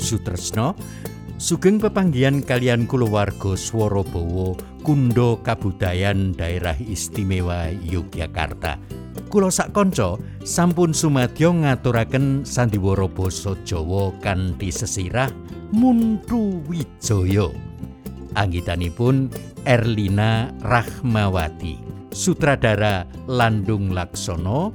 Sutresno sugeng pepanggihan kalian kulawarga Swarabawa Kundo Kabudayan Daerah Istimewa Yogyakarta. Kula sak kanca sampun sumadyo ngaturaken sandiwara basa Jawa kanthi sesirah Muntu Wijaya. Anggitanipun Erlina Rahmawati, sutradara Landung Laksono,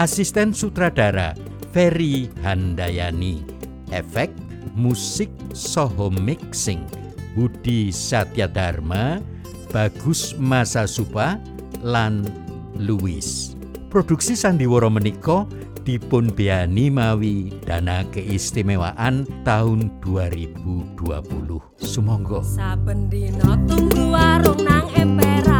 asisten sutradara Ferry Handayani, efek musik soho mixing Budi Satyadharma, Bagus Masa Supa, lan Louis. Produksi sandiwara menika dipun biani mawi dana keistimewaan tahun 2020. Sumangga. Saben tunggu warung nang emperan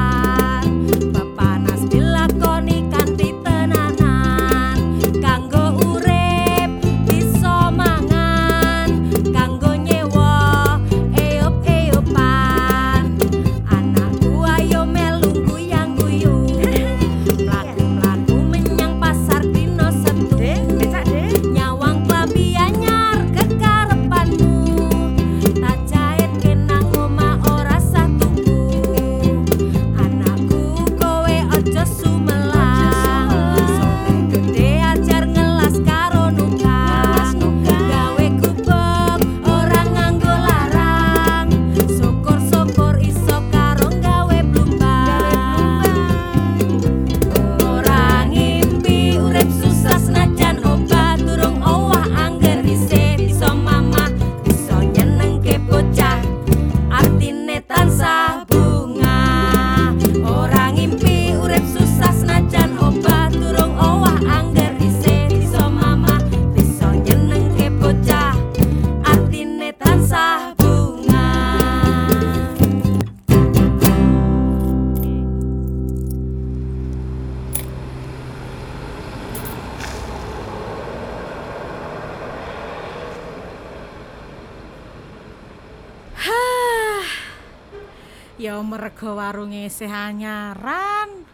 Ya merga warunge isih anyaran.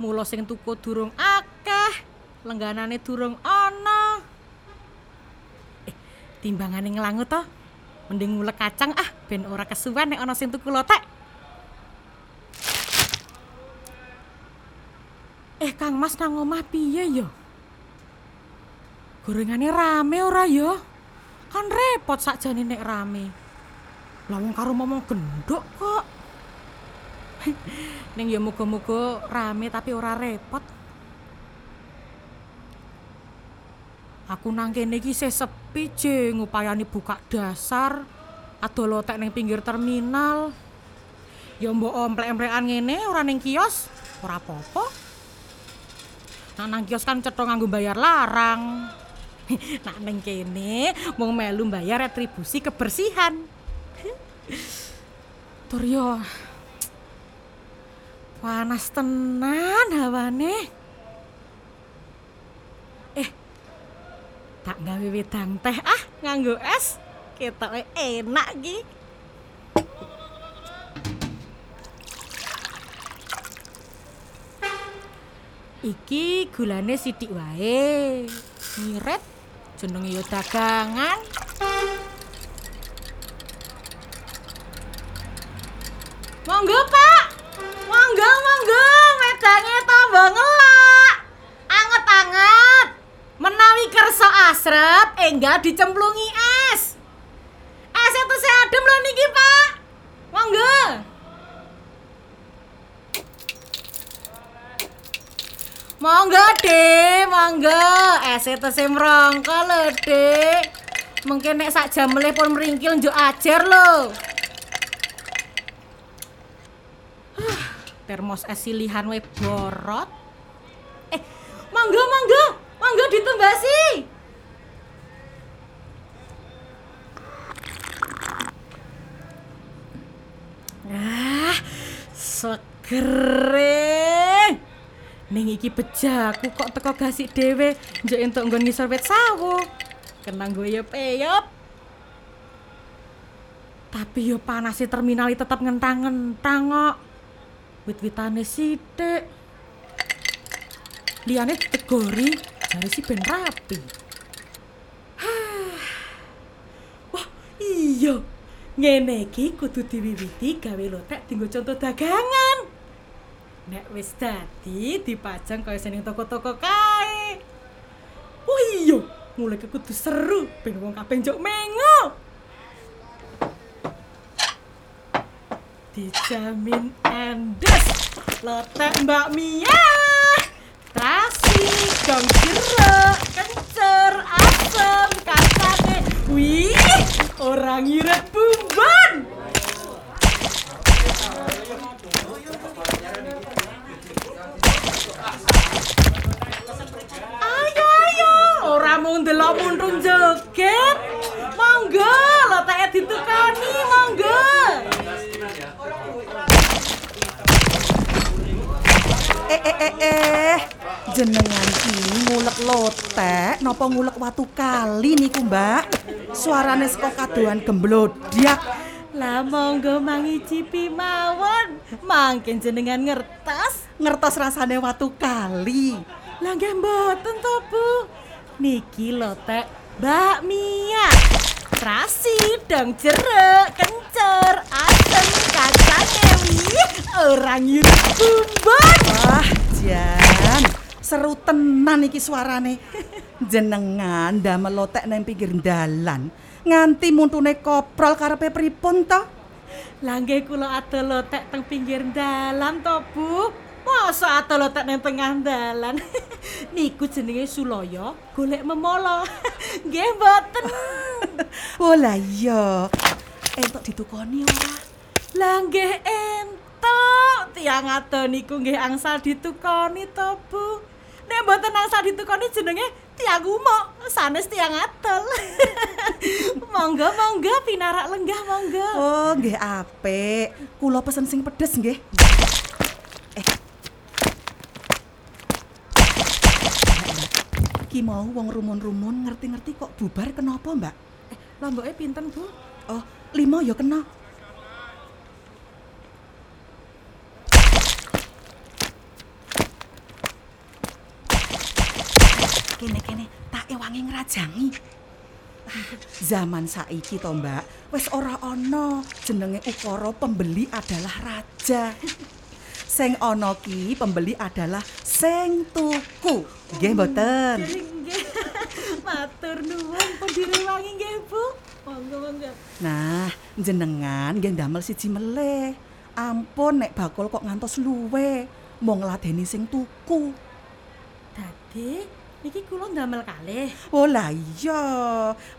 Mula sing tuku durung akeh, lengganane durung ana. Eh, timbangane nglangu to. Mending ngulek kacang ah ben ora kesuwen nek ana sing tuku lotek. Eh, Kang Mas nang omah piye ya? Gorengane rame ora ya? Kan repot sakjane nek rame. Lawang karo momong gendok kok. Ning ya muga-muga rame tapi ora repot. Aku nang kene iki isih sepi je ngupayani buka dasar. Adol lotek ning pinggir terminal. Ya mbok omplek-emplekan ngene ora ning kios, ora apa-apa. Nah, nang kios kan cetha nganggo bayar larang. Nak ning kene mung melu bayar retribusi kebersihan. Tur yo panas tenan hawane. Eh, tak gawe wedang teh ah nganggo es. Ketoke enak ki. Iki gulane sithik wae. Ngirit jenenge yo dagangan. Monggo, Pak. Wedange tambah ngelak. Anget-anget. Menawi kersa asrep, enggak dicemplungi es. Es itu saya adem loh niki, Pak. Monggo. Monggo, Dek, monggo. Es itu saya merongko lho, Dek. Mungkin nek sak jam meringkil njuk ajar lho. Termos es silihan we borot. Eh, monggo monggo, monggo ditumbasi. Ah, seger. Ning iki bejaku kok teko gasik dhewe njok entuk nggon ngisor wit sawo. Kenang goyop-eyop. Tapi yo panasi terminal tetep ngentang-ngentang kok. Wit-witane sithik. Liyane ditegori jare si ben rapi. Hah. iya. Ngene iki kudu diwiwiti gawe lotek dienggo contoh dagangan. Nek wis dadi dipajang kaya seneng toko-toko kae. Oh iya, mulai kudu seru ben wong kabeh njok mengo. Dijamin endes. Lotek Mbak Mia. Terasi, dong jeruk, kencer, asem, kacangnya. Wih, orang ngirit bumbon. Ayo, ayo, ora mau ndelok muntung joget. Monggo, loteke ditukani, monggo. Eh eh eh eh jenengan ki ngulek lotek napa ngulek watu kali niku Mbak suarane saka kadoan gemblodyak Lah monggo mangicipi mawon. Mangkin jenengan ngertos. ngertos rasane watu kali Lah nggih mboten to, Bu. Niki lotek bakmia. Terasi, dong jeruk, kencer, asem, kacangnya wih, orang yurut bumbon. wah jan seru tenan iki suarane jenengan damel lotek nang pinggir dalan nganti muntune koprol karepe pripun to Lah nggih kula adol lotek teng pinggir dalan to, Bu. Masa adol lotek nang tengah dalan. Niku jenenge Suloyo golek memolo. Nggih mboten. Oh lah iya entuk ditukoni ora Lah nggih entuk. Tiang adol niku nggih angsal ditukoni to, Bu. Nek mboten angsal ditukoni jenenge tiang umok, sanes tiang adol. monggo monggo pinarak lenggah monggo. Oh, nggih apik. Kula pesen sing pedes nggih. Eh. Ki mau wong rumun-rumun ngerti-ngerti kok bubar kenapa, Mbak? Lomboke pinten, Bu? Oh, lima ya kena. Kene-kene tak ewangi ngrajangi. Zaman saiki to, Mbak, wis ora ana jenenge ukara pembeli adalah raja. Sing ana ki pembeli adalah sing tuku. Nggih mboten? Nggih. Matur nuwun pendiri wangi nggih, Bu. Monggo monggo. Nah, jenengan nggih ndamel siji meleh. Ampun nek bakul kok ngantos luwe. Mau ngladeni sing tuku. Dadi niki kula ndamel kalih. Oh lah iya,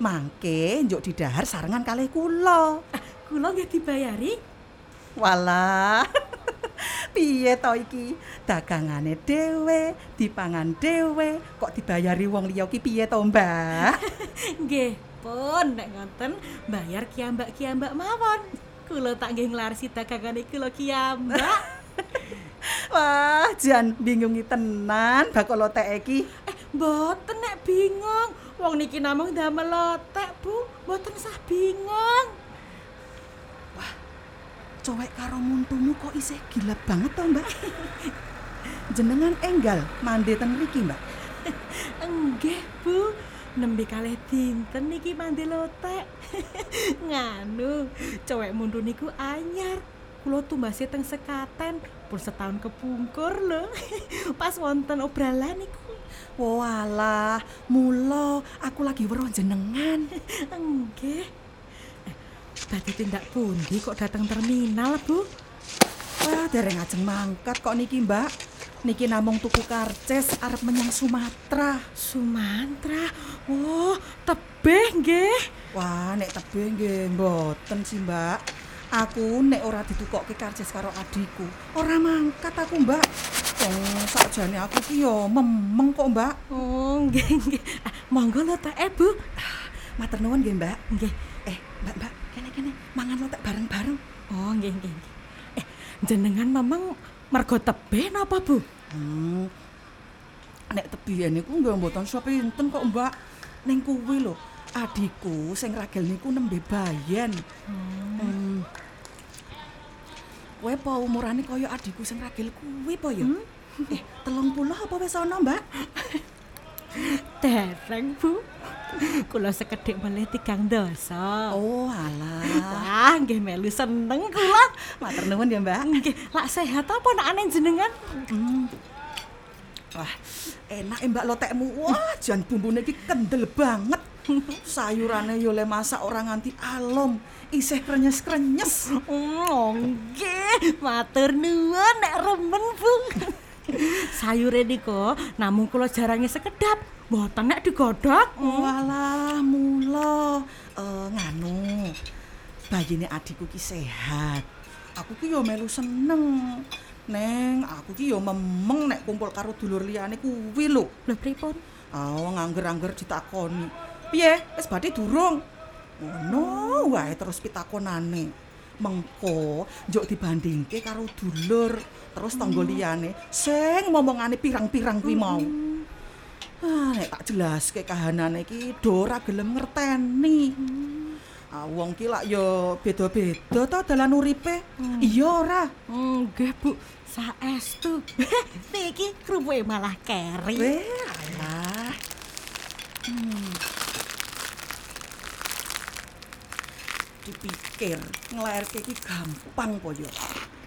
mangke njuk didahar sarengan kalih kula. Ah, kula nggih dibayari. Walah. Piye to iki? Dagangane dhewe, dipangan dhewe, kok dibayari wong liya ki piye to, Mbak? Nggih, pun nek ngoten bayar kiambak-kiambak mawon. Kula tak nggih nglarisi dagangane kula kiambak. Wah, jan bingungi tenan bakul lotek iki. eh, mboten nek bingung. Wong niki namung damel lotek, Bu. Mboten usah bingung. Cowek karo muntumu kok isih gila banget to, Mbak? Jenengan enggal mandi ten mriki, Mbak. Enggih, Bu. Nembe kalih dinten niki mandi lotek. Nganu, cowek mundur niku anyar. Kula tumbase teng sekaten, pun setahun kepungkur lho. Pas wonten obralan niku. Walah, mula aku lagi weruh jenengan. Enggih. Tadi tindak pundi kok datang terminal, Bu? Wah, dereng ajeng mangkat kok niki, Mbak. Niki namung tuku karces arep menyang Sumatera. Sumantra. Oh, tebeh nggih. Wah, nek tebih nggih mboten sih, Mbak. Aku nek ora ditukokke karces karo adikku, ora mangkat aku, Mbak. Wong sakjane aku ki yo memeng kok, Mbak. Oh, nggih nggih. Ah, Monggo lho teh, Bu. Matur nuwun nggih, Mbak. Nggih. Eh, Mbak, Mbak, kene-kene mangan lotek bareng-bareng. Oh, nggih nggih. Eh, jenengan memang mergo tebeh napa, Bu? Hmm. Nek tebiyen niku nggih mboten sepinten kok, Mbak. Ning kuwi lho, adikku sing ragel niku nembe bayen. Hmm. Kowe apa umurane kaya adikku sing ragel kuwi apa ya? Eh, telung puluh apa wis ana, Mbak? Dereng, Bu. Kula sekedhik melih tigang dasa. Oh, alah. Wah, nggih melu seneng kula. Matur nuwun ya, Mbak. Nggih, lak sehat apa nak aneh jenengan? Wah, enak ya Mbak lotekmu. Wah, jan bumbune iki kendel banget. Sayurane yo le masak ora nganti alom, isih krenyes-krenyes. Oh, nggih. Matur nuwun nek remen, Bu. Sayure niku namung kula jarange sekedap, mboten nek digodhog. Walah, mula eh nganu. Bayine adikku ki sehat. Aku ki yo melu seneng. Neng, aku ki yo memeng nek kumpul karo dulur liyane kuwi lho. Lho pripun? Oh, ngangger-angger ditakoni. Piye? Wis badhe durung? Ngono wae terus pitakonane. Mengko njuk dibandingke karo dulur, terus tangga liyane sing momongane pirang-pirang kuwi mau. Ah, nek tak jelaske kahanane iki do ora gelem ngerteni. Ah, wong ki lak ya beda-beda ta dalan uripe. Iya ora? Nggih, Bu. Saestu. Niki krupuke malah keri. Weh, alah. Dipikir nglairke iki gampang po ya.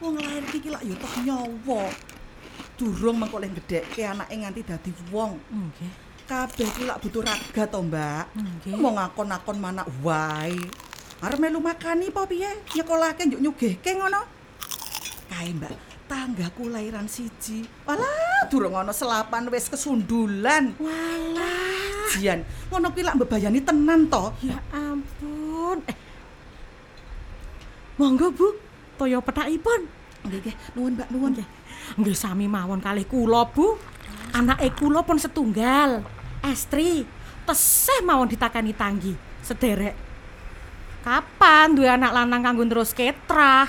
Wong nglairke iki lak ya tok nyawa. Durung mengko le gedhekke anake nganti dadi wong. Nggih. Kabeh ki lak butuh raga to, Mbak. Nggih. Mau ngakon-akon manak wae. Arep melu makani apa piye? Nyekolahke njuk nyugihke ngono. Kae, Mbak. Tanggaku lahiran siji. Walah, durung ana selapan wis kesundulan. Walah. Jian, ngono kuwi lak mbebayani tenan to. Ya ampun. Eh. Monggo, Bu. Toya petakipun. Nggih, nggih, nuwun Mbak, nuwun. Nggih. Nggih sami mawon kalih kula, Bu. Anake kula pun setunggal. Estri, tesih mawon ditakani tanggi, sederek. Kapan duwe anak lanang kanggo terus ketrah?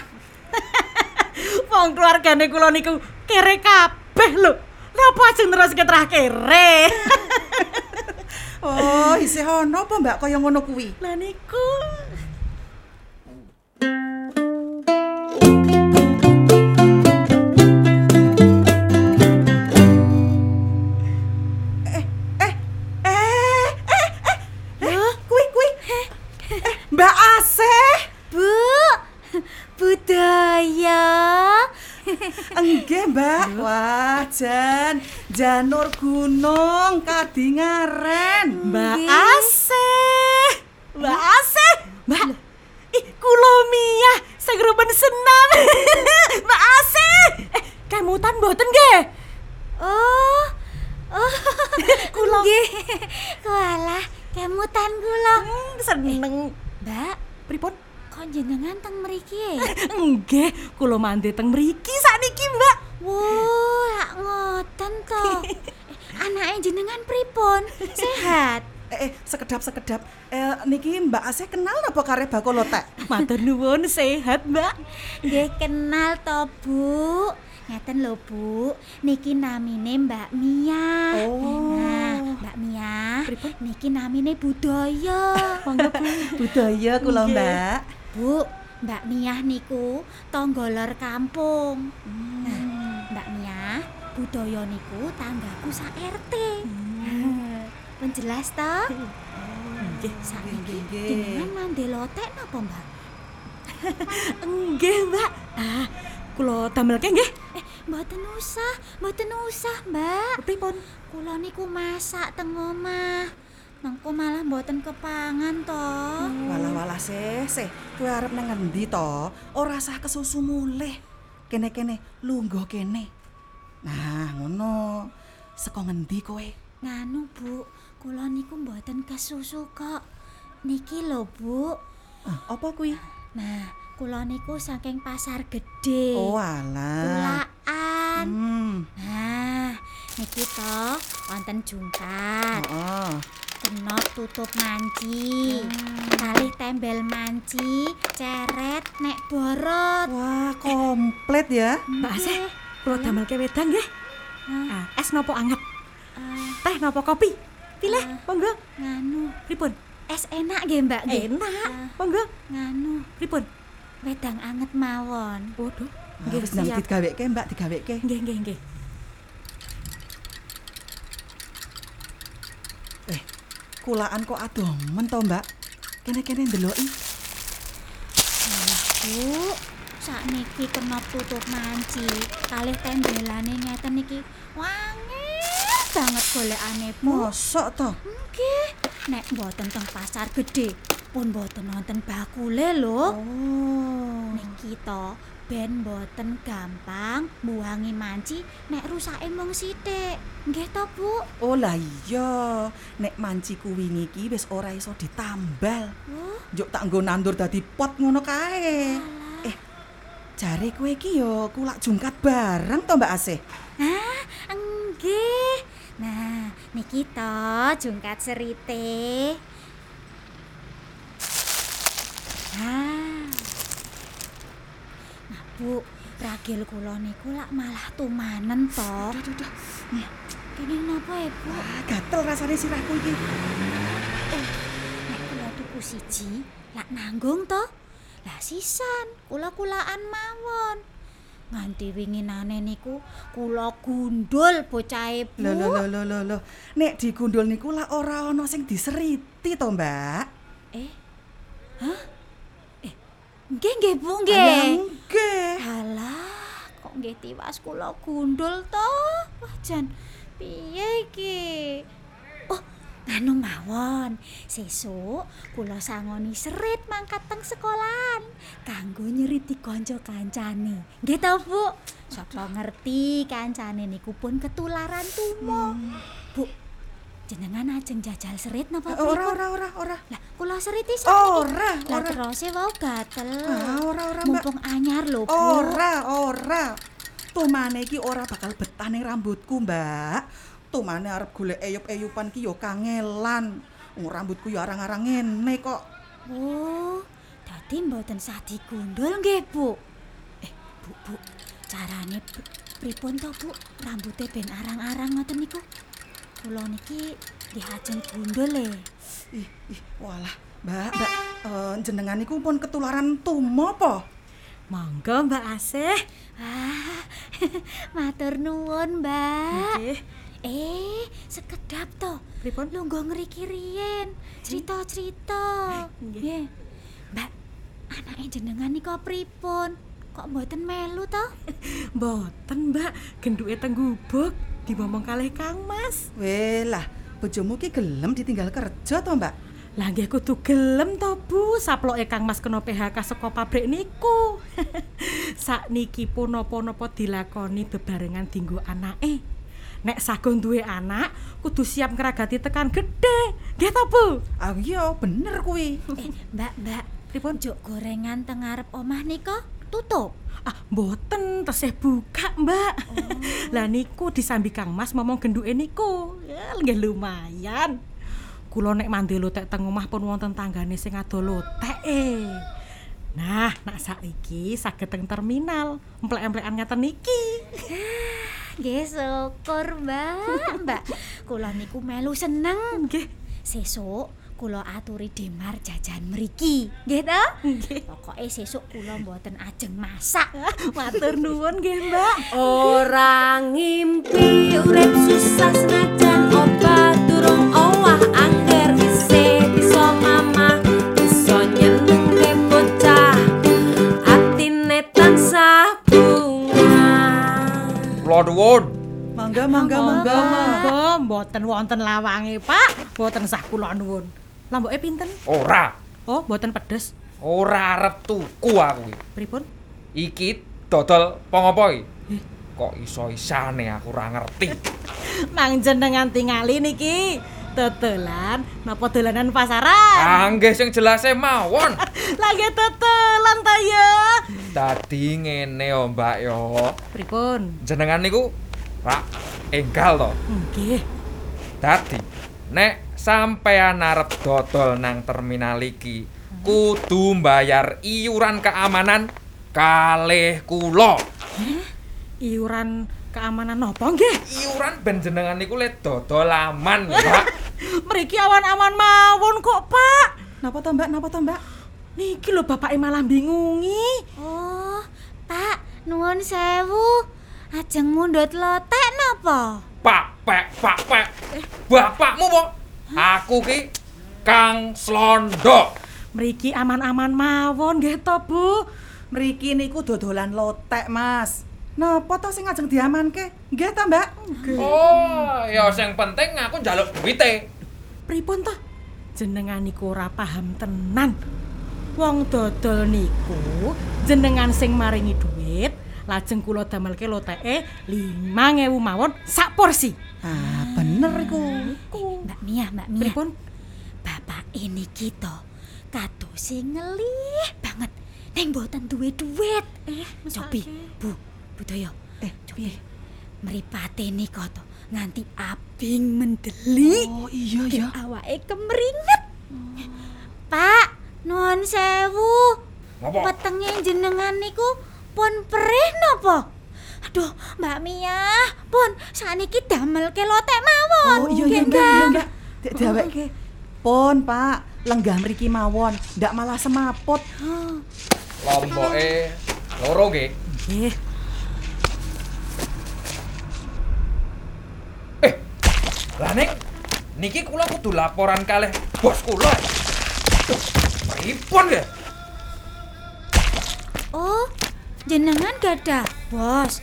Wong keluargane kula niku kere kabeh lho. Napa ajeng terus ketrah kere? Oh, isih ana apa Mbak kaya ngono kuwi? Lah niku Enggih, Mbak. Wah, Jan, Janur Gunung Kadingaren. Mbak. Asih. Mbak Asih. Mbak. Ih, kula Mia sing rumen senam. Mbak Asih. Eh, kemutan mboten nggih? Oh, oh, Kula. nggih. Kualah, kemutan kula. Hmm, seneng. Mbak, Pripun? Kok jenengan teng mriki e? Nggih, kula mandi teng mriki sakniki, Mbak. Wuh, lak ngoten to. Eh, Anake jenengan pripun? Sehat? Eh, eh, sekedap-sekedap. Eh, niki Mbak Asih kenal apa kare bakul lotek? Matur nuwun sehat, Mbak. Nggih kenal to, Bu. Ngeten lho, Bu. Niki namine Mbak Mia. Oh. Nah, Mbak Mia. Pripun? Niki namine budaya. Monggo, Bu. Budaya kula, Nggih. Mbak. Bu, Mbak Mia niku tangga lor kampung. Hmm. Nah, Mbak Mia, budaya niku tanggaku sak RT. Pun jelas to? Nggih. Sakniki Nggih, nggih. jenengan mandi lotek napa, Mbak? Nggih, Mbak. Ah, kula damelke nggih. Eh, mboten usah, mboten usah, Mbak. Pripun? Kula niku masak teng omah. Mengko malah mboten kepangan to. Walah-walah sih, sih. Kowe arep nang ngendi to? Ora sah kesusu mulih. Kene-kene, lungguh kene. Nah, ngono. Seko ngendi kowe? Nganu, Bu. Kula niku mboten kesusu kok. Niki lho, Bu. Ah, apa kuwi? Nah, kula niku saking pasar gede. Oh, alah. Kulaan. Hmm. Nah, niki to wonten jungkat, Heeh. Kenop tutup manci, kalih tembel manci, ceret, nek borot. Wah, komplit ya. Mbak Asih, kula damelke wedang nggih. Ah, es nopo anget? Eh, Teh nopo kopi? Pilih, monggo. nganu, Pripun? es enak nggih, Mbak nggih? Enak. Eh, Monggo. nganu, Pripun? wedang anget mawon. Waduh. Nggih, wis nang digaweke, Mbak, digaweke. Nggih, nggih, nggih. Kulaan kok adomen to, Mbak. Kene-kene ndeloki. Bu, sakniki kena tutup manci. Kalih tembelane ngeten iki wangi banget golekane, Bu. Mosok to? Nggih, nek mboten teng pasar gede, pun mboten wonten bakule lho. Oh. Niki to ben mboten gampang mbuangi manci nek rusake mung sithik. Nggih to, Bu? Oh lah iya, nek manci kuwi niki wis ora iso ditambal. Oh, Juk tak nggo nandur dadi pot ngono kae. Eh, jare kowe iki yo kulak jungkat bareng to Mbak Asih? ah, nggih. Nah, niki to jungkat serite. Ah. Bu, ragil kula niku lak malah tumanen to. Duh, duh, duh. Kene napa ya, Bu? Ah, gatel rasane sirahku iki. Nek kula tuku siji, lak nanggung to. Lah sisan, kula-kulaan mawon. Nganti winginane niku kula gundul bocahe, Bu. Lho lho lho lho lho. Nek digundul niku lak ora ana sing diseriti to, Mbak. Eh. Hah? Nggih nggih Bu nggih. nggih. Halah, kok nggih tiwas kula gundul to? Wah, jan piye iki? Oh, anu mawon. Sesuk kula sangoni serit mangkat teng sekolahan kanggo nyeriti kanca kancane. Nggih to, Bu? Sapa ngerti kancane niku pun ketularan tumo. Bu, jenengan ajeng jajal serit napa Eh, Ora ora ora ora. Lah, kula seriti sakniki. Ora Lah ora. terose wau gatel. Ah, ora ora, Mbak. Mumpung anyar lho, Bu. Ora, ora. Tumane iki ora bakal betah ning rambutku, Mbak. Tumane arep golek eyup-eyupan ki yo kangelan. Wong rambutku yo arang-arang ngene kok. Oh, dadi mboten sah digundul nggih, Bu. Eh, Bu, Bu. Carane pripun to, Bu? Rambute ben arang-arang ngoten niku. Kula niki dihajeng gundul e. Ih, ih, walah, Mbak, Mbak, eh, jenengan niku pun ketularan tumo apa? Monggo Mbak Asih. Ah, matur nuwun, Mbak. Nggih. Eh, sekedap to. Pripun? Lungguh ngriki riyen. Cerita-cerita. Nggih. Mbak, anake jenengan nika pripun? Kok mboten melu to? Mboten, Mbak. Genduke teng gubuk diomong kalih Kang Mas. Weh lah, bojomu ki gelem ditinggal kerja to, Mbak? Lah nggih kudu gelem to, Bu. Saploke Kang Mas kena PHK saka pabrik niku. Sakniki pun napa-napa dilakoni bebarengan dinggo anake. Nek sagon duwe anak, kudu siap ngragati tekan gede. Nggih to, Bu? Ah iya, bener kuwi. Eh, Mbak, Mbak. Pripun? Juk gorengan teng ngarep omah nika tutup. Ah, mboten tesih buka, Mbak. Lah niku disambi Kang Mas ngomong genduke niku. Ya, nggih lumayan. Kula nek mandi lotek teng omah pun wonten tanggane sing ado lotek eh. Nah, nak saiki saged teng terminal, emplek-emplekan ngaten niki. Nggih, syukur, Mbak. Mbak, kula niku melu seneng. Nggih. Sesuk kula aturi Demar jajan mriki. Nggih to? Nggih. Pokoke sesuk kula mboten ajeng masak. Matur nuwun nggih, Mbak. Orang ngimpi urip susah senajan obat durung owah angger isih bisa mamah bisa nyenengke bocah atine tansah bunga Kula nuwun. Mangga, mangga, mangga. Monggo, mboten wonten lawange, Pak. Mboten sah kula nuwun. Lamboke pinten? Ora, Oh, mboten pedes. ora arep tuku aku. Pripun? Iki dodol pangapa iki? Kok iso-isane aku ora ngerti. Mang jenengan tingali niki. Tetelan napa dolanan pasaran? Anggih sing jelase mawon. Lagi tetelan ta ya. Dadi ngene yo, Mbak yo. Pripun? Jenengan niku Pak enggal to. Nggih. Dadi nek sampean arep dodol nang terminal iki kudu mbayar iuran keamanan kalih kula. Iuran keamanan napa nggih? Iuran ben jenengan niku le dodol aman, Pak. Mriki awan-awan mawon kok, Pak. Napa to, Mbak? Napa to, Mbak? Niki lho bapake malah bingungi. Oh, Pak, nuwun sewu. Ajeng mundhut lotek napa? Pak, pek, pak, pek. Bapakmu po? Aku ki Kang Slondok. Mriki aman-aman mawon nggih to, Bu. Mriki niku dodolan lotek, Mas. Napa to sing ajeng diamanke? Nggih ta, Mbak? Oh, ya sing penting aku njaluk duwite. Pripun to? Jenengan niku ora paham tenan. Wong dodol niku jenengan sing maringi duit, lajeng kula damelke loteke 5000 mawon sak porsi. Ah, bener iku. Mbak Mia, Mbak Mia. Pripun? Bapak ini kita kadose ngelih banget. Neng mboten duwe duit. Eh, Cobi, Bu, Budaya. Eh, Cobi. Mripate nika to nganti abing mendeli. Oh, iya ya. Awake kemringet. Pak, nuwun sewu. Ngopo? Petenge jenengan niku pun perih napa? Aduh, Mbak Mia, pun saniki damelke lotek mawon. Oh, iya iya Nggih, enggak, iya Mbak. enggak. Dek diaweke. Pon, Pak. Lenggah mriki mawon, ndak malah semaput. Oh, Lomboke loro nggih. Nggih. Eh, lah ning niki kula kudu laporan kalih bos kula. Pripun nggih? Oh, jenengan gadah bos.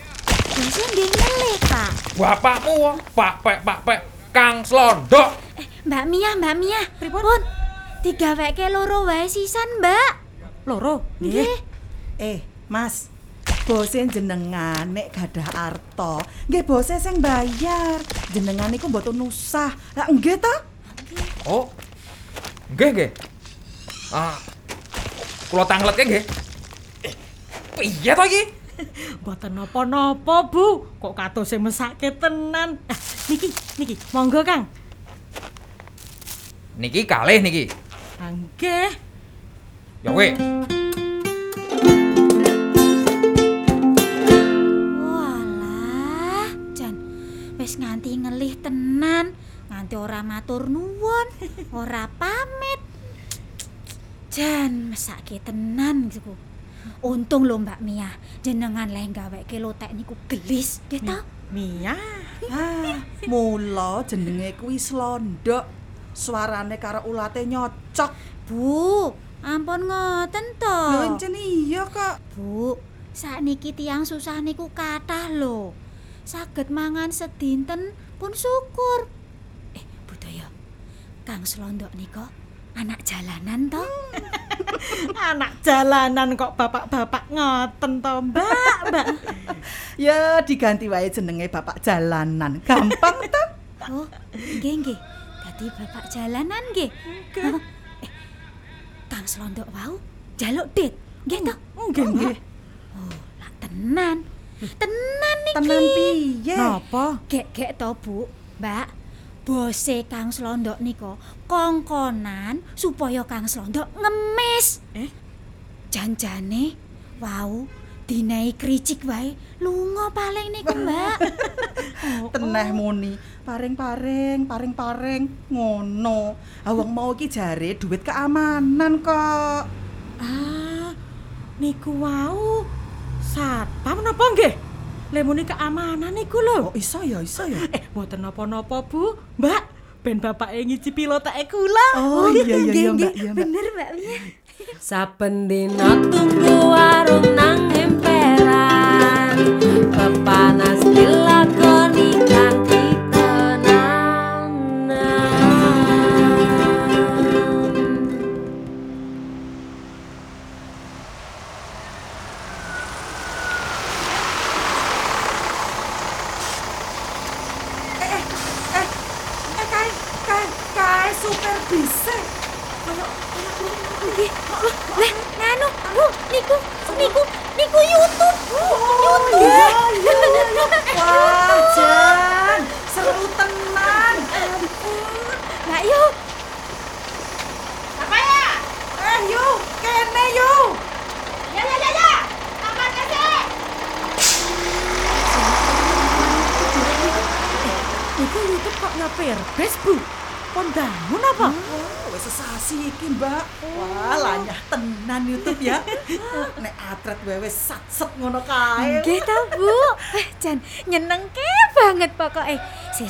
Bosnya nggih ngelih, Pak. Bapakmu wong Pak Pek Pak Pek Kang Slondok. Eh, Mbak Mia, Mbak Mia. Pripun? Pun, digaweke loro wae sisan, Mbak. Loro. Nggih. Eh, Mas. Bose jenengan nek gadah arta, nggih bose sing bayar. Jenengan niku mboten usah. Lah nggih ta? Oh. Nggih nggih. Ah. Kula tangletke nggih. Piye to iki? Mboten napa-napa, Bu. Kok katose mesake tenan. Ah, niki, niki. Monggo, Kang. Niki kalih niki. Nggih. Ya weh. Walah, Jan. Wis nganti ngelih tenan, nganti ora matur nuwun, ora pamit. Jan, mesake tenan iku. Untung lho Mbak Mia, jenengan leh gaweke lotek niku gelis, nggih ta? Mia. Ah, mula jenenge kuwi Slondok. Suarane karo ulate nyocok. Bu, ampun ngoten to. Lho encen iya kok. Bu, sakniki tiang susah niku kathah lho. Saged mangan sedinten pun syukur. Eh, budaya. Kang Slondok nika anak jalanan to? Anak jalanan kok bapak-bapak ngoten to, Mbak, Mbak. Ya diganti wae jenenge bapak jalanan. Gampang ta? Oh, nggih nggih. Dadi bapak jalanan nggih. Oh, eh, Kang Slondok wau jaluk dit. Nggih to? Nggih, nggih. Oh, lah tenan. Tenan niki. Tenan piye? Napa? Gek-gek to, Bu. Mbak, bose Kang Slondok nika kongkonan supaya Kang Slondok ngemis. Eh? Janjane wau dinai kricik wae lunga paling niku, Mbak. Teneh muni, paring-paring, paring-paring ngono. Awang mau iki jare duit keamanan kok. Ah, niku wau satpam napa nggih? Lemuni keamanan niku lho. Oh, iso ya, iso ya. Eh, mboten napa-napa, Bu. Mbak, ben bapak ngicipi loteke kula. Oh, iya iya iya, Nggih, Mbak, iya, Mbak. Bener, Mbak Mia. Saben dina tuku warung nang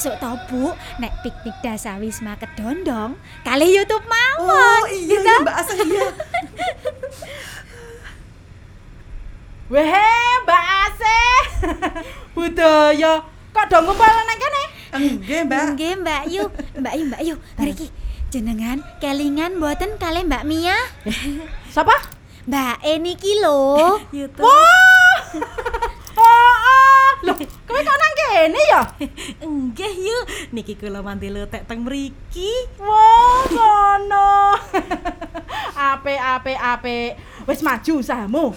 sesuk to Bu, nek piknik dasawisma kedondong kali YouTube mawon. Oh iya iya Mbak Asih iya. Weh, Mbak Asih. Budaya. Kok do ngumpul nang kene? Enggak Mbak. Nggih, Mbak Yu. Mbak Yu, Mbak Yu. Mriki jenengan kelingan mboten kali Mbak Mia? Sapa? Mbak E niki lho. YouTube. Wah. oh, oh. Loh, kowe kok nang kene ya? Nggih, Yu. Niki kula mandele tek teng mriki. Wah, ngono. ape ape ape. Wis maju usahamu.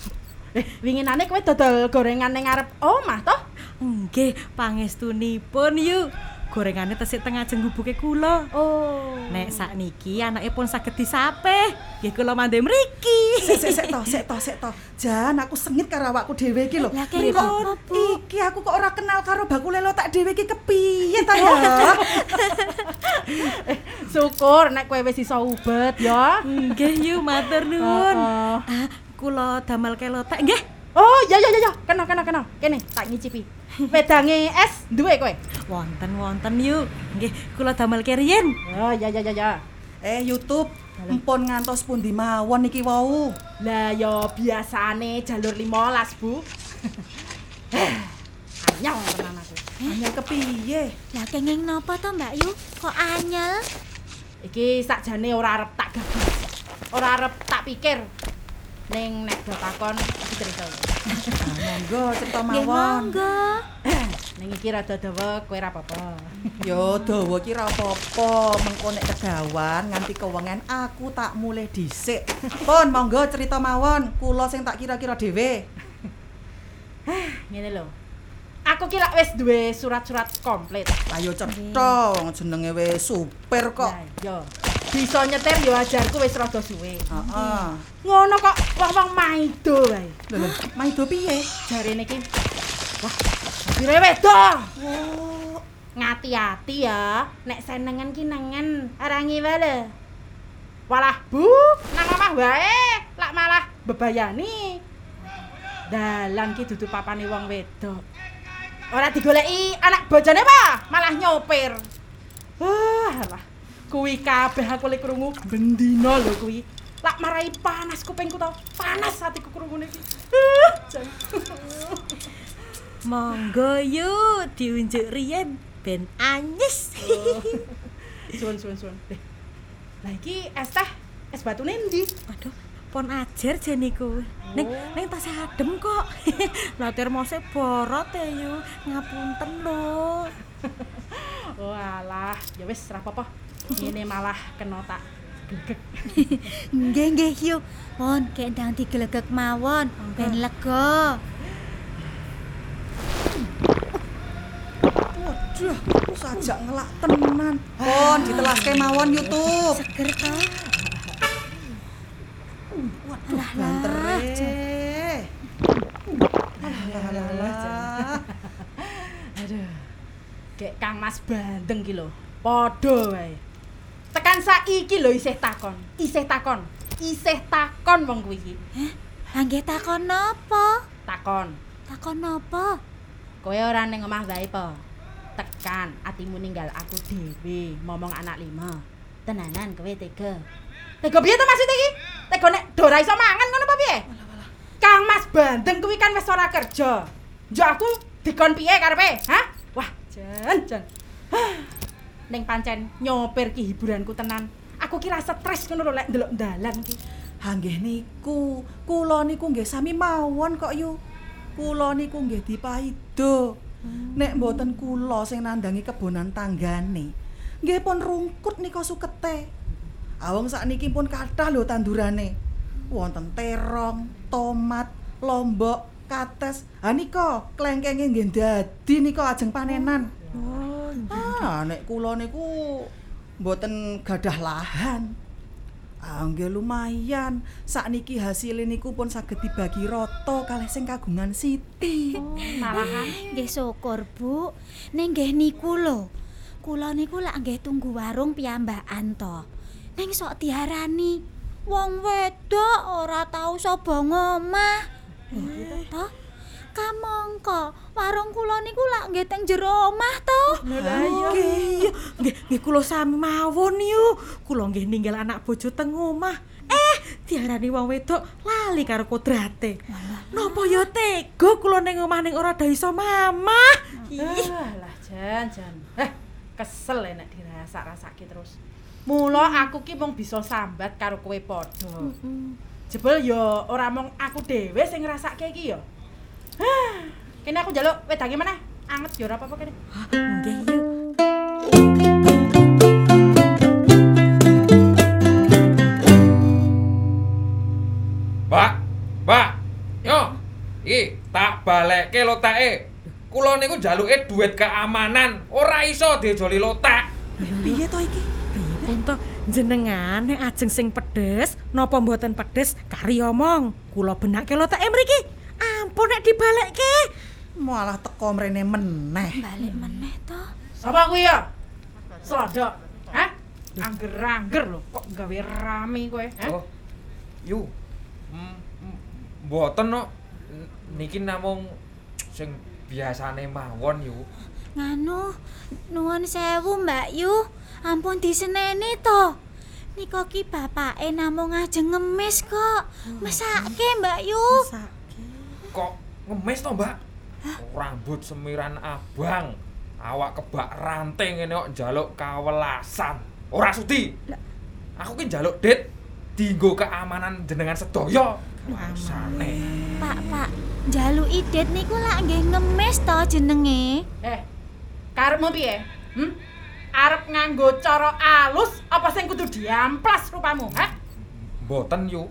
eh, winginane kowe dodol gorengan ning ngarep omah toh? Nggih, pangestunipun, Yu. Gorengane tesik tengah ajeng gubuke kula. Oh. Nek sakniki anake pun saged disapeh. Nggih kula mandhe mriki. Sik sik sik to, sik to, sik to. Jan aku sengit karo awakku dhewe iki lho. Bu? iki aku kok ora kenal karo bakule lo tak dhewe iki kepiye ta ya? Syukur nek kowe wis iso ubet ya. Nggih yu matur nuwun. Ah, kula damel kelotek nggih. Oh, ya ya ya ya, kena kena kena. Kene tak ngicipi. Wedange es duwe kowe. Wonten wonten yu. Nggih, kula damel keriyen. Oh, ya ya ya ya. Eh YouTube, empun ngantos pundi mawon iki wau. Lah ya biasane jalur 15, Bu. Anyang tenan aku. Hanya kepiye? Lah kenging napa to Mbak Yu? Kok anyel? Iki sakjane ora arep tak gagas. Ora arep tak pikir. Ning nek do takon iki cerita. Ah, monggo cerita mawon. monggo. Ning iki rada dawa kowe ora apa-apa. Yo dawa ki ra apa-apa, mengko nek kedawan nganti kewengen aku tak mulih dhisik. Pun monggo cerita mawon, kula sing tak kira-kira dhewe. Ngene lho. Aku ki lak wis duwe surat-surat komplit. Ayo cetha, wong jenenge wis super kok. Lah iya. Bisa nyetir yo ajarku wis rada suwe. Heeh. Ngono kok wong-wong maido wae. Lho lho, maido piye? Jarene iki. Wah, dire wedo. Oh, Ngati-ati ya, nek senengen ki nengen, arangi wae. Walah, Bu, nang omah wae, lak malah bebayani. Dalan ki dudu papane wong wedok. Ora digoleki anak bojone apa? Malah nyopir. Wah, alah. Kuwi kabeh aku lek krungu bendina lho kuwi. Lak marai panas kupingku to. Panas hatiku krungune iki. Jan. Monggo yuk diunjuk riyen ben anyes. Suwun suwun suwun. Eh, Lah iki es teh es batune ndi? Waduh, pon ajer jeniku. Ning ning tasih adem kok. Lah termose borot ya yu. Ngapunten lho. oh alah, ya wis ora apa-apa. Ngene malah kena tak gegek. Nggih nggih Yu. Pun kendang digelegek mawon ben lega. waduh, aku sajak ngelak tenan. Pun ditelaske mawon YouTube. Seger to. Waduh, bantere. Alah, alah, alah. Kayak Kang Mas Bandeng ki lho. Padha wae. Tekan saiki lho isih takon. Isih takon. Isih takon wong kuwi iki. Lah nggih takon napa? Takon. Takon napa? Kowe ora ning omah wae po. Tekan atimu ninggal aku dhewe momong anak lima. Tenanan kowe tega. Tega piye to maksud iki? Tega nek do ora iso mangan ngono apa piye? Kang Mas Bandeng kuwi kan wis ora kerja. Yo aku dikon piye karepe? Hah? Jan jan. Ning pancen nyopir ki hiburanku tenan. Aku ki rasa stres ngono lho lek ndelok dalan ki. Ha nggih niku, kula niku nggih sami mawon kok yu. Kula niku nggih dipaido. Nek mboten kula sing nandangi kebonan tanggane, nggih pun rungkut nika sukete. Awong sakniki pun kathah lho tandurane. Wonten terong, tomat, lombok, kates. Ha nika klengkenge nggih dadi nika ajeng panenan. Oh, Ah, nek kula niku mboten gadah lahan. Ah, nggih lumayan. Sakniki hasil niku pun saged dibagi rata kalih sing kagungan Siti. malahan Nggih syukur, Bu. Ning nggih niku lho. Kula niku lak nggih tunggu warung piyambakan to. Ning sok diarani wong wedok ora tau sapa ngomah. Lho, toh? kamangka warung kula niku lak nggih teng jero omah to. Nggih, nggih, nggih kula sami mawon yu. Kula nggih ninggal anak bojo teng omah. Eh, diarani wong wedok lali karo kodrate. Napa ya tega kula ning omah ning ora ada iso mamah. Ih, Alah jan jan. Eh, kesel nek dirasak-rasake terus. Mula aku ki mung bisa sambat karo kowe padha. Jebul ya ora mung aku dhewe sing ngrasake iki ya. Hah, kene aku njaluk wedange meneh. Anget ya ora apa-apa kene. nggih yu. Mbak, Mbak. Yo. Iki tak balekke lotake. Kula niku njaluke duit keamanan, ora iso dijoli lotak. Piye to iki? To jenengan nek ajeng sing pedes napa mboten pedes kari omong. Kula benake lotake mriki. Ampun nek dibalekke. Malah teko mrene meneh. Balik meneh to. Sapa kuwi ya? Slodok. Hah? Angger-angger lho, kok gawe rame kowe, hah? Oh. Yu. Mboten no. Niki namung sing biasane mawon yu. Nganu, nuwun sewu Mbak Yu. Ampun diseneni to. Nika ki bapake namung ajeng ngemis kok. Mesake Mbak Yu. Kok ngemis to, Mbak? Rambut semiran abang. Awak kebak ranting ngene kok njaluk kawelasan. Ora sudi. Aku ki njaluk dit dienggo keamanan jenengan sedaya. Keamanane. Pak, Pak, njaluki det niku lak nggih ngemis to jenenge. Eh, karepmu piye? Hm? Arep nganggo cara alus apa sing kudu diamplas rupamu, hah? Mboten yu.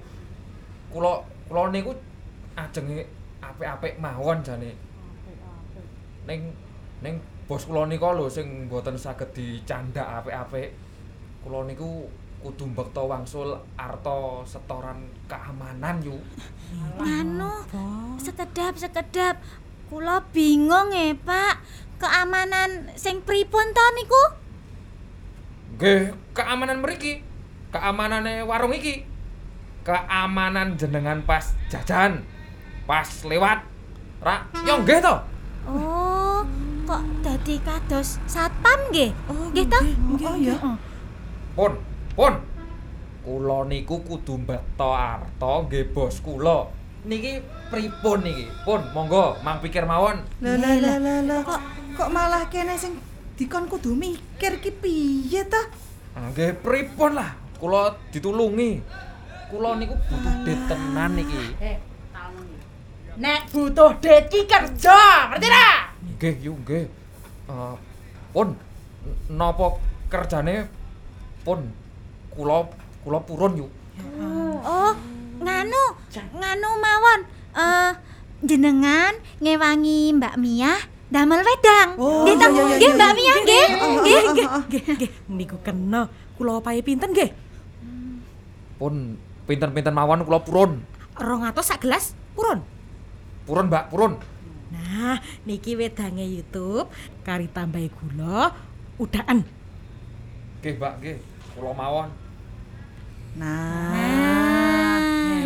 Kula kula niku ajenge apik-apik mawon jane. Ning ning bos kula nika lho sing mboten saged dicandak apik-apik. Kula niku kudu mbekta wangsul arta setoran keamanan yu. Anu, sekedap sekedap. Kula bingung e, Pak. Keamanan sing pripun to niku? Nggih, keamanan mriki. Keamanane warung iki. Keamanan jenengan pas jajan. Pas lewat. Ra, yo nggih to. Oh, kok dadi kados satpam nggih? Oh, Nggih to? Oh ya. Pun, pun. Kula niku kudu mbekta arta nggih bos kula. Niki pripun niki? Pun, monggo mang pikir mawon. Lah lah lah lah kok kok malah kene sing dikon kudu mikir ki piye ta? Nggih pripun lah. Kula ditulungi. Kula niku butuh dit tenan niki. Eh, tahu Nek butuh det ki kerja, ngerti ra? Nggih, yu nggih. Eh, pun napa kerjane pun kula kula purun yu. Oh, nganu, nganu mawon. Eh, jenengan ngewangi Mbak Mia damel wedang. Oh, Nggih iya, iya, Nggih Mbak. Mia nggih. Nggih. Nggih, nggih, niku kena. Kula opahe pinten nggih? Pun pinten-pinten mawon kula purun. 200 sak gelas purun. Purun, Mbak, purun. Nah, niki wedange YouTube kari tambahi gula udahan. Nggih, Mbak, nggih. Kula mawon. Nah,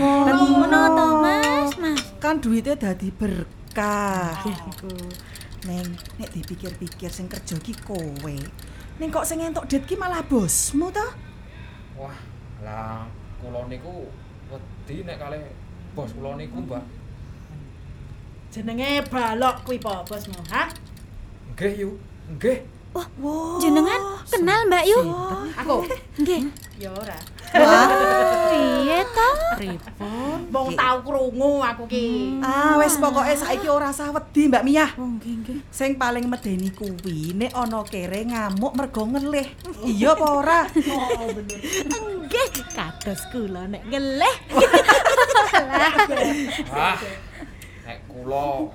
Nah, ngono to, Mas, Mas. kan duitnya dadi berkah. Niku. Neng, nek dipikir-pikir sing kerja ki kowe. Ning kok sing entuk dit ki malah bosmu to? Wah, lah kula niku wedi nek kalih bos kula niku, Mbak. Jenenge balok kuwi po bosmu, ha? Nggih, yu. Nggih. Jenengan kenal Mbak Yu? Aku Nggih. ya ora. Piye to? Pripun? Wong tau krungu aku ki. Ah, wis pokoke saiki ora usah wedi, Mbak Mia. Oh, nggih, nggih. Sing paling medeni kuwi nek ana kere ngamuk mergo ngelih. Iya apa ora? Nggih, kados kula nek ngelih. Ah. Nek kula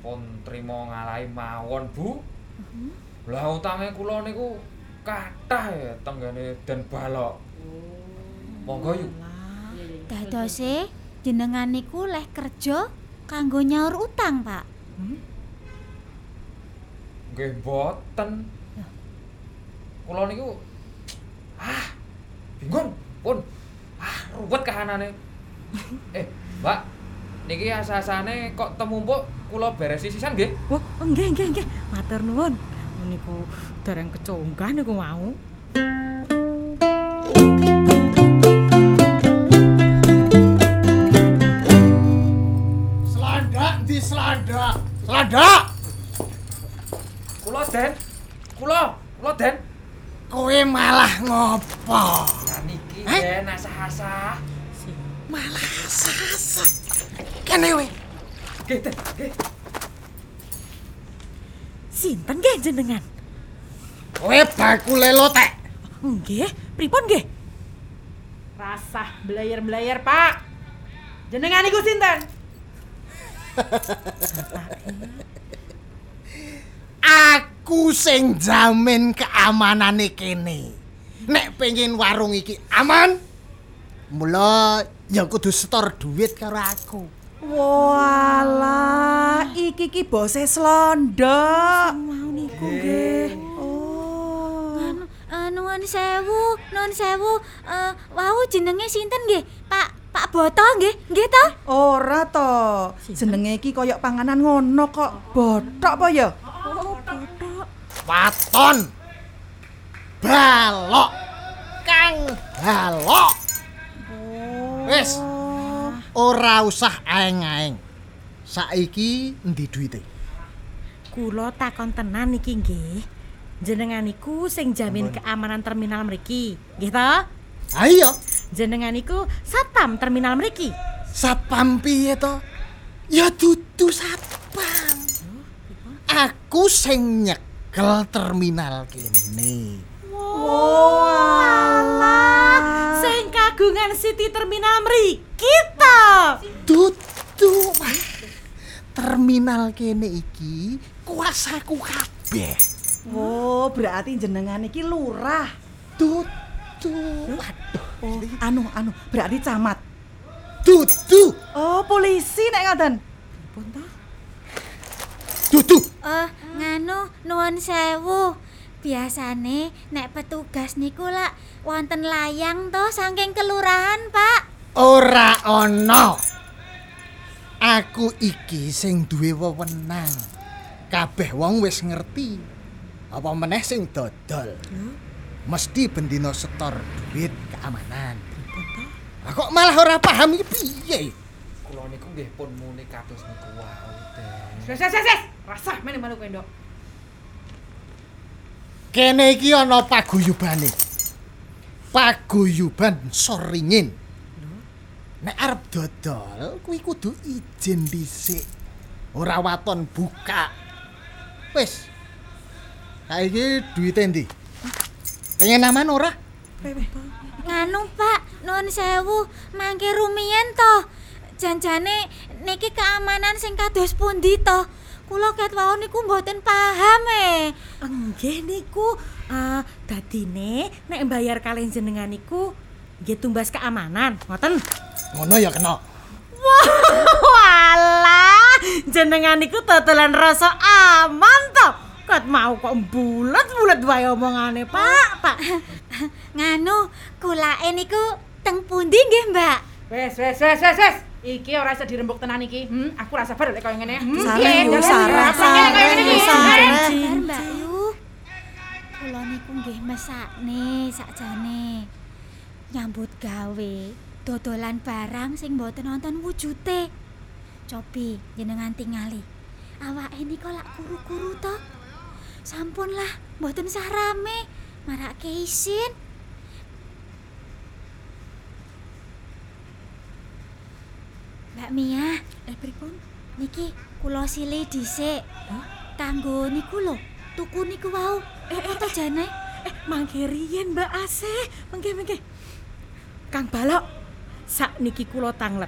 pun trima ngalahi mawon, Bu. Lah utange kula niku kathah ya tenggene Den Balok. Monggo yuk. Dadose jenengan niku leh kerja kanggo nyaur utang, Pak. Nggih mboten. Kula niku ah bingung pun ah ruwet kahanane. eh, Mbak, niki asa-asane kok temumpuk kula beresi sisan nggih. Wah, nggih nggih nggih. Matur nuwun. Niku dereng kecunggah niku mau. Selandak di selandak. Selandak. Kula Den. Kula, kula Den. Kowe malah ngopo? Nah niki Eh? Den asah-asah. Malah sasat. Kene we. Nggih Den, nggih. Sinten nggih jenengan? Kowe bakule lotek. Nggih, pripun nggih? Rasah belayer-belayer, Pak. Jenengan iku sinten? Aku sing jamin keamanane kene. Nek pengen warung iki aman, mula ya kudu setor duit karo aku. Walah, iki ki bose slondok. Mau niku nggih. Oh. Anu, eh, nuwun sewu, nuwun sewu. Eh, wau jenenge sinten nggih? Pak Pak Boto nggih? Nggih to? Ora to. Jenenge iki koyok panganan ngono kok. Botok apa ya? Waton. Balok. Kang balok. Wis. Ora usah aeng-aeng. Saiki endi duite? Kula takon tenan niki nggih. Jenengan niku sing jamin keamanan terminal mriki. Nggih to? Ayo, Jenengan niku satpam terminal mriki. satpam piye to? Ya dudu satpam. Aku sing nyekel terminal kene. Walah, sing kagungan City Terminal mriki to. Dudu. Terminal kene iki kuasaku kabeh. Oh, berarti jenengan iki lurah. Dudu. Oh, anu anu, berarti camat. Dudu. Oh, polisi nek ngoten. Dudu. Eh, nganu nuwun sewu. Biasane nek petugas niku lak wonten layang to saking kelurahan, Pak. Ora ana. Aku iki sing duwe wewenang. Kabeh wong wis ngerti. Apa meneh sing dodol. Mesti bendina setor duit keamanan. Lah kok malah ora paham iki piye? Kula niku nggih pun muni kados niku. Ses ses ses. ses. Rasah meneh manuk endok. Kene iki ana paguyubane. Paguyuban soringin. Nek arep dodol kuwi kudu izin dhisik. Ora waton buka. Wis. Saiki duwite ndi? Pengen aman ora? Nganu, Pak, nuwun sewu, mangke rumiyin to. Janjane niki keamanan sing kados pundi to? Kula ket wau niku mboten paham e. Nggih niku eh dadine nek mbayar kalian jenengan niku nggih tumbas keamanan. Ngoten. Ngono ya kena. Walah, jenengan niku totolan rasa aman to. Kat mau kok bulet-bulet wae omongane, Pak, Pak. Nganu, kulake niku teng pundi nggih, Mbak? Wes wes wes wes wes. Iki ora iso dirembuk tenan iki. Hmm, aku rasa sabar lek koyo ngene. Hmm, piye? Iki? sareh, sareh. Sabar, Mbak Yu. Kula niku nggih mesakne sakjane. Nyambut gawe dodolan barang sing mboten nonton wujute. Cobi jenengan tingali. Awake niku lak kuru-kuru to. Sampun lah, mboten sah rame. Marake isin. Mbak Mia, Eh pripun? Niki kula silih dhisik. Kanggo niku lho, tuku niku wau. Eh, eh, jane. Eh, mangke riyen Mbak Asih. Mangke mangke. Kang Balok, sak niki kula tanglet.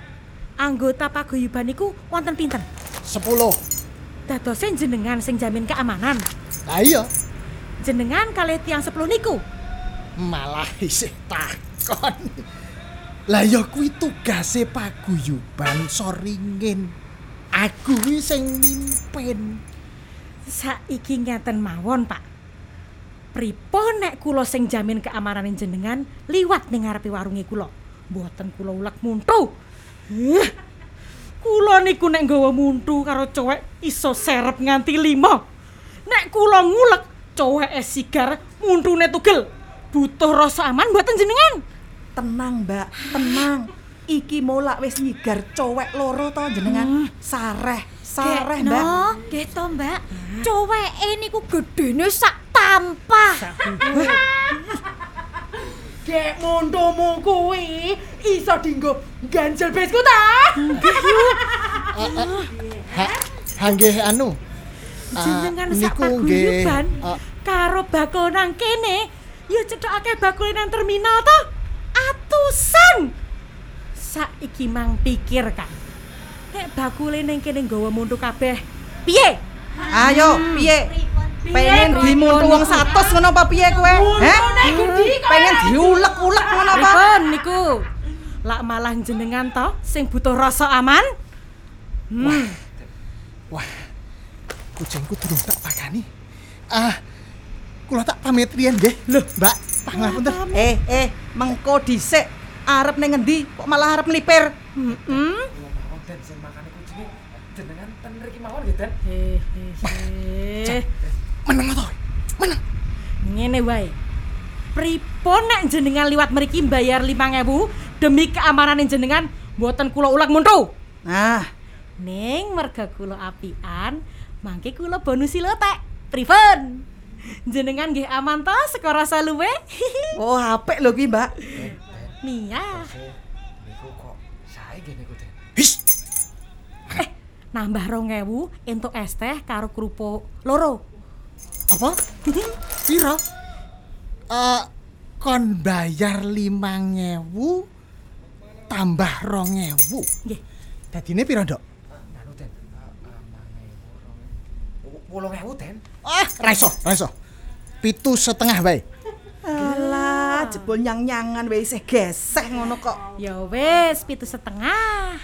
Anggota paguyuban niku wonten pinten? 10. Dadose jenengan sing jamin keamanan. Lah iya, Jenengan kali tiang 10 niku. malah isih takon. Lah ya kuwi tugase paguyuban soringin. Aku kuwi sing mimpin. Saiki ngeten mawon, Pak. Pripun nek kula sing jamin keamanan jenengan liwat ning ngarepe warunge kula. Mboten kula ulek muntu. Kula niku nek nggawa muntu karo cowek iso serep nganti lima. Nek kula ngulek cowek es sigar muntune tugel. Butuh rasa aman buatan jenengan. Tenang, Mbak, tenang. Iki molak wis nyigar cowek loro to jenengan. Sareh, sareh, Mbak. No, nggih to, Mbak. Coweke niku gedene sak tampah. Dek mundumu kuwi iso dinggo ganjel besku ta? Ha, hanggih anu. ah, Jenengan sak niku nggih, paguyuban ah, karo bakul nang kene. Ya cethokake bakul nang terminal to. Atusan. Saiki mang pikir kan. Nek bakule ning kene nggawa muntu kabeh. Piye? Ayo, piye? Pengen dimuntu wong 100 ngono apa piye kowe? Heh? Pengen diulek-ulek ngono apa? Pripun niku? Lak malah jenengan to sing butuh rasa aman? Hmm. Wah. Kucingku durung tak pakani. Ah, kula tak pamit riyen nggih. Loh, Mbak, pangapunten. Eh, eh, mengko dhisik arep ning ngendi kok malah arep nglipir? Heeh. Kula mawon Den sing makane kucinge jenengan ten mriki mawon. Hehehe. Meneng to. Meneng. Ngene wae. Pripun nek jenengan liwat mriki bayar 5000 demi keamanan jenengan mboten kula ulak muntu. Nah, Ning merga kula apian, mangke kula bonus lotek. Pripun? Jenengan nggih aman to saka rasa luwe? oh apik lho kuwi, Mbak. Mia. Niku kok saya niku teh. Hish, Eh, nambah 2000 entuk es teh karo kerupuk loro. Apa? Piro? Eh, kon bayar 5000 tambah rongewu. Gih. Tadi ini piro, Dok? Nganu, Ten. Ten. Ah, raiso, raiso. Pitu setengah baik. Jebul nyang-nyangan wae isih geseh ngono kok. Ya wis, pitu setengah.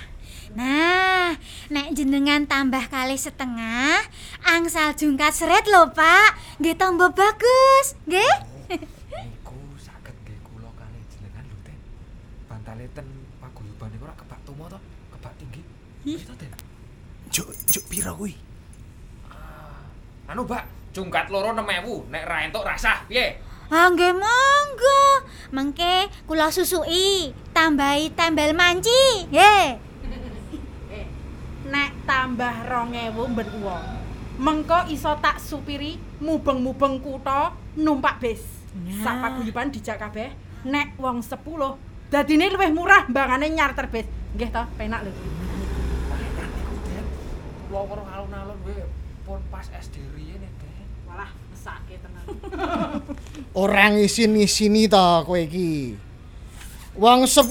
Nah, nek jenengan tambah kali setengah, angsal jungkat seret lho, Pak. Nggih tambah bagus, nggih? Niku saged nggih kula kalih jenengan lho Den. Bantale ten paguyuban niku ora kebak tumo to, kebak tinggi. Itu Den. Juk, juk pira kuwi? Anu, Mbak, cungkat loro 6000, nek ra entuk rasah, piye? Nggih monggo. Mengke kula susui, tambahi tembel manci, nggih. Nek tambah 2000 ben wong. Mengko iso tak supiri mubeng-mubeng kutha numpak bis. Nah. Sak paguyuban dijak kabeh. Nek wong 10 dadine luwih murah mbangane nyarter bis. Nggih to, penak lho. Kula weruh alun-alun wae pun pas SD riyen ya, mesake tenan. Orang isin-isini to kowe iki. Wong 10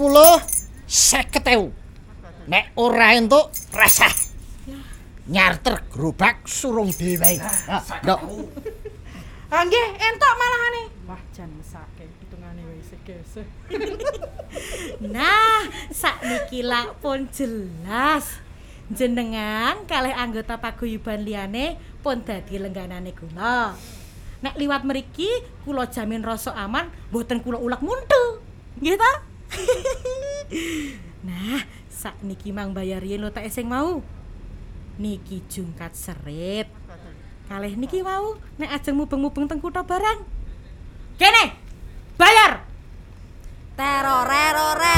50.000. Nek ora entuk rasah. Nyarter gerobak surung dhewe. Ah, Nduk. Ah nggih, entuk malahane. Wah, jan mesake hitungane wis geseh. Nah, sakniki lak pun jelas. Jenengan kalih anggota paguyuban liyane pun dadi lengganane kula nek liwat meriki kulo jamin rasa aman boten kulo ulak muntu gitu nah sak niki mang bayarin lo tak eseng mau. Niki jungkat serit. Kalih niki mau nek ajeng mubeng-mubeng teng kutha barang. Kene bayar! Terore terore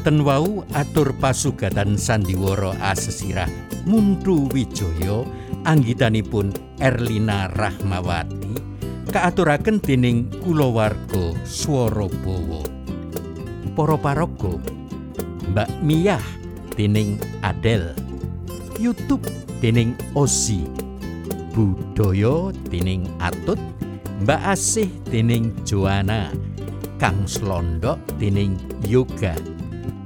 Mekaten wau atur pasugatan sandiwara asesirah Muntu Wijaya anggitanipun Erlina Rahmawati kaaturaken dening kulawarga Swara. Para paraga Mbak Miyah dening Adel, YouTube dening Ozi, Budaya dening Atut, Mbak Asih dening Joana, Kang Slondok dening Yoga,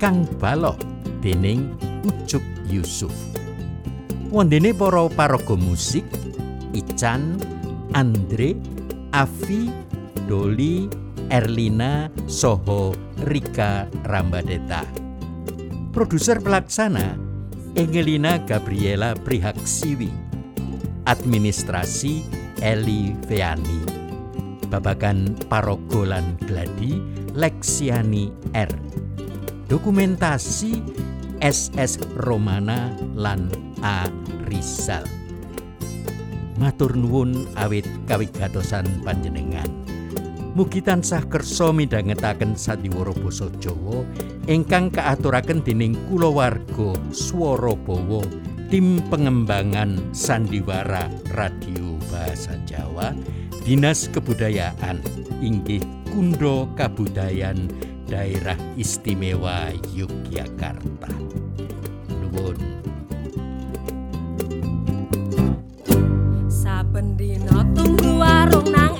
Kang Balok dening Ucup Yusuf. Wondene para paraga musik, Ican, Andre, Avi, Doli, Erlina, Soho, Rika Rambadeta. Produser pelaksana Engelina Gabriela Prihaksiwi. Administrasi Eli Veani. Babagan Parogolan Gladi Leksiani R. Dokumentasi SS Romana lan A Rizal. Matur nuwun awit kawigatosan panjenengan. Mugi tansah kersa midhangetaken sandiwara basa Jawa ingkang kaaturaken dening kulawarga Swara Bawa tim pengembangan sandiwara radio bahasa Jawa Dinas Kebudayaan inggih Kundo Kabudayan Daerah Istimewa Yogyakarta. Nuwun. Saben dina tunggu warung nang